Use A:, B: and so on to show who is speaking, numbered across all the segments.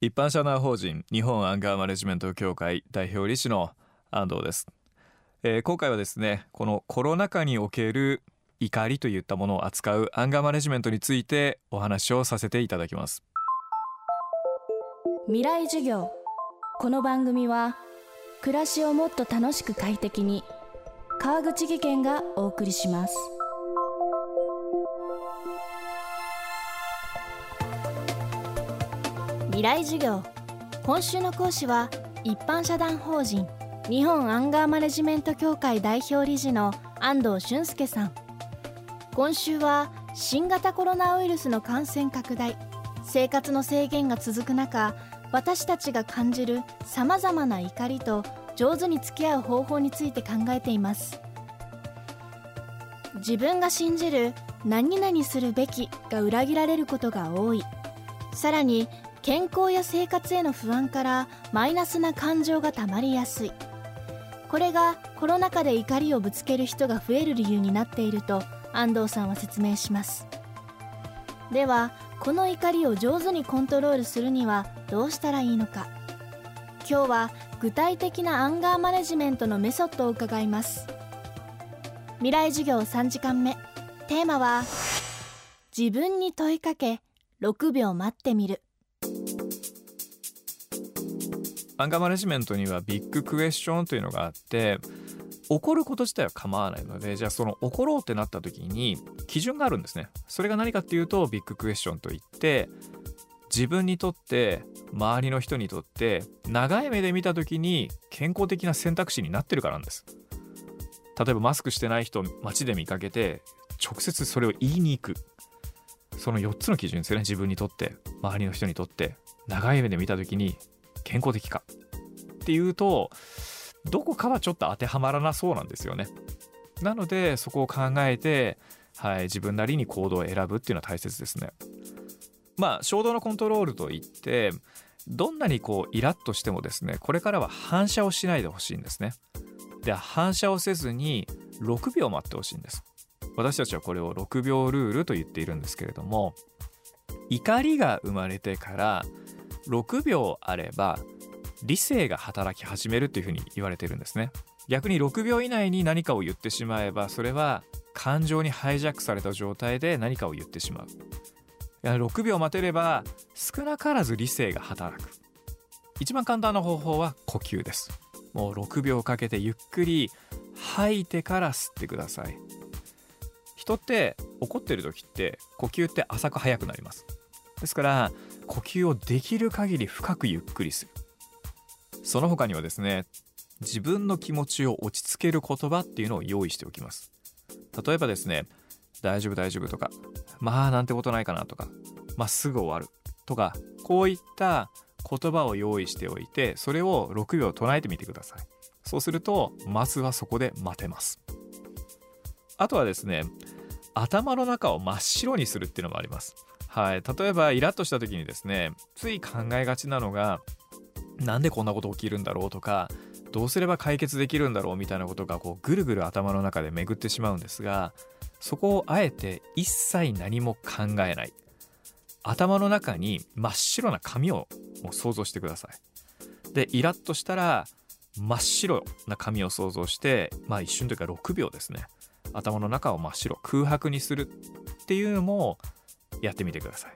A: 一般社団法人日本アンガーマネジメント協会代表理事の安藤です、えー、今回はですねこのコロナ禍における怒りといったものを扱うアンガーマネジメントについてお話をさせていただきます。
B: 未来授業。この番組は暮らしをもっと楽しく快適に。川口義賢がお送りします。未来授業今週の講師は一般社団法人日本アンガーマネジメント協会代表理事の安藤俊介さん。今週は新型コロナウイルスの感染拡大生活の制限が続く中私たちが感じるさまざまな怒りと上手に付き合う方法について考えています。自分が信じる何々するべきが裏切られることが多い。さらに健康や生活への不安からマイナスな感情がたまりやすい。これがコロナ禍で怒りをぶつける人が増える理由になっていると安藤さんは説明します。ではこの怒りを上手にコントロールするにはどうしたらいいのか。今日は具体的なアンガーマネジメントのメソッドを伺います。未来授業3時間目。テーマは自分に問いかけ6秒待ってみる。
A: アンガーマネジメントにはビッグクエスチョンというのがあって怒ること自体は構わないのでじゃあその怒ろうってなった時に基準があるんですね。それが何かっていうとビッグクエスチョンといって自分にとって周りの人にとって長い目で見た時に健康的な選択肢になってるからなんです。例えばマスクしてない人街で見かけて直接それを言いに行く。その4つの基準ですよね自分にとって周りの人にとって。長い目で見た時に健康的かっていうとどこかはちょっと当てはまらなそうなんですよね。なのでそこを考えて、はい、自分なりに行動を選ぶっていうのは大切ですね。まあ衝動のコントロールといってどんなにこうイラッとしてもですねこれからは反射をしないでほしいんですね。で反射をせずに6秒待ってほしいんです。私たちはこれを6秒ルールと言っているんですけれども怒りが生まれてから6秒あれば理性が働き始めるっていうふうに言われてるんですね。逆に6秒以内に何かを言ってしまえばそれは感情にハイジャックされた状態で何かを言ってしまう。6秒待てれば少なからず理性が働く。一番簡単な方法は呼吸です。もう6秒かけてゆっくり吐いてから吸ってください。人って怒ってる時って呼吸って浅く速くなります。ですから呼吸をできる限り深くゆっくりする。その他にはですね自分の気持ちを落ち着ける言葉っていうのを用意しておきます。例えばですね大丈夫大丈夫とかまあなんてことないかなとかまあすぐ終わるとかこういった言葉を用意しておいてそれを6秒唱えてみてください。そうするとまずはそこで待てます。あとはですね頭の中を真っ白にするっていうのもあります。はい、例えばイラッとした時にですねつい考えがちなのがなんでこんなこと起きるんだろうとかどうすれば解決できるんだろうみたいなことがこうぐるぐる頭の中で巡ってしまうんですがそこをあえて一切何も考えない。頭の中に真っ白な紙をもう想像してください。でイラッとしたら真っ白な紙を想像してまあ一瞬というか6秒ですね。頭の中を真っ白空白にするっていうのもやってみてください。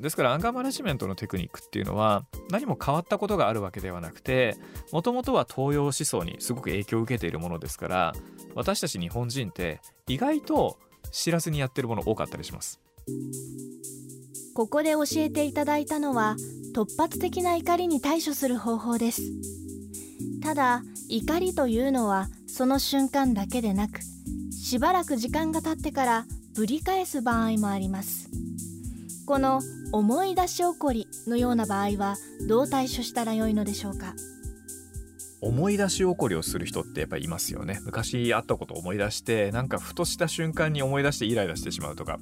A: ですからアンガーマネジメントのテクニックっていうのは何も変わったことがあるわけではなくてもともとは東洋思想にすごく影響を受けているものですから私たち日本人って意外と知らずにやってるもの多かったりします。
B: ここで教えていただいたのは突発的な怒りに対処する方法です。ただ怒りというのはその瞬間だけでなくしばらく時間が経ってからぶり返す場合もあります。この思い出し起こりのような場合はどう対処したらよいのでしょうか？
A: 思い出し起こりをする人ってやっぱりいますよね。昔あったことを思い出してなんかふとした瞬間に思い出してイライラしてしまうとか。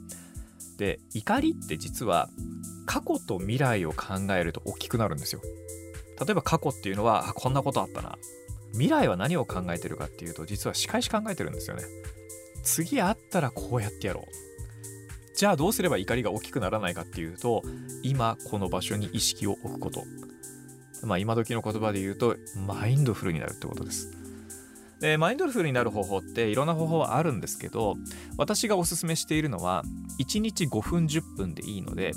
A: で怒りって実は過去と未来を考えると大きくなるんですよ。例えば過去っていうのはあこんなことあったな。未来は何を考えてるかっていうと実は仕返し考えてるんですよね。次会ったらこうやってやろう。じゃあどうすれば怒りが大きくならないかっていうと今この場所に意識を置くこと。まあ今時の言葉で言うとマインドフルになるってことです。でマインドフルになる方法っていろんな方法はあるんですけど私がおすすめしているのは1日5分10分でいいので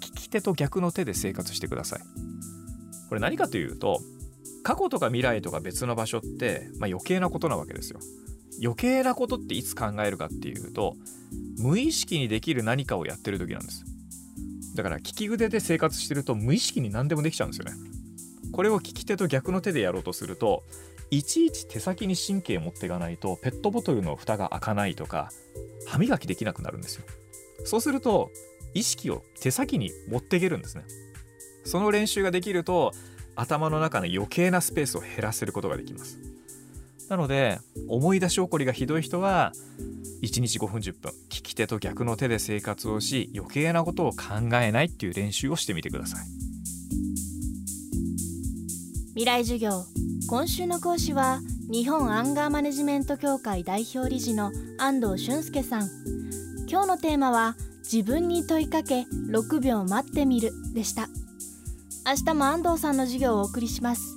A: 利き手と逆の手で生活してください。これ何かというと過去とか未来とか別の場所って、まあ、余計なことなわけですよ。余計なことっていつ考えるかっていうと無意識にできる何かをやってる時なんです。だから利き腕で生活してると無意識に何でもできちゃうんですよね。これを利き手と逆の手でやろうとするといちいち手先に神経持っていかないとペットボトルの蓋が開かないとか歯磨きできなくなるんですよ。そうすると意識を手先に持っていけるんですね。その練習ができると頭の中の余計なスペースを減らせることができます。なので思い出し起こりがひどい人は1日5分10分利き手と逆の手で生活をし余計なことを考えないっていう練習をしてみてください。
B: 未来授業。今週の講師は日本アンガーマネジメント協会代表理事の安藤俊介さん。今日のテーマは自分に問いかけ6秒待ってみるでした。明日も安藤さんの授業をお送りします。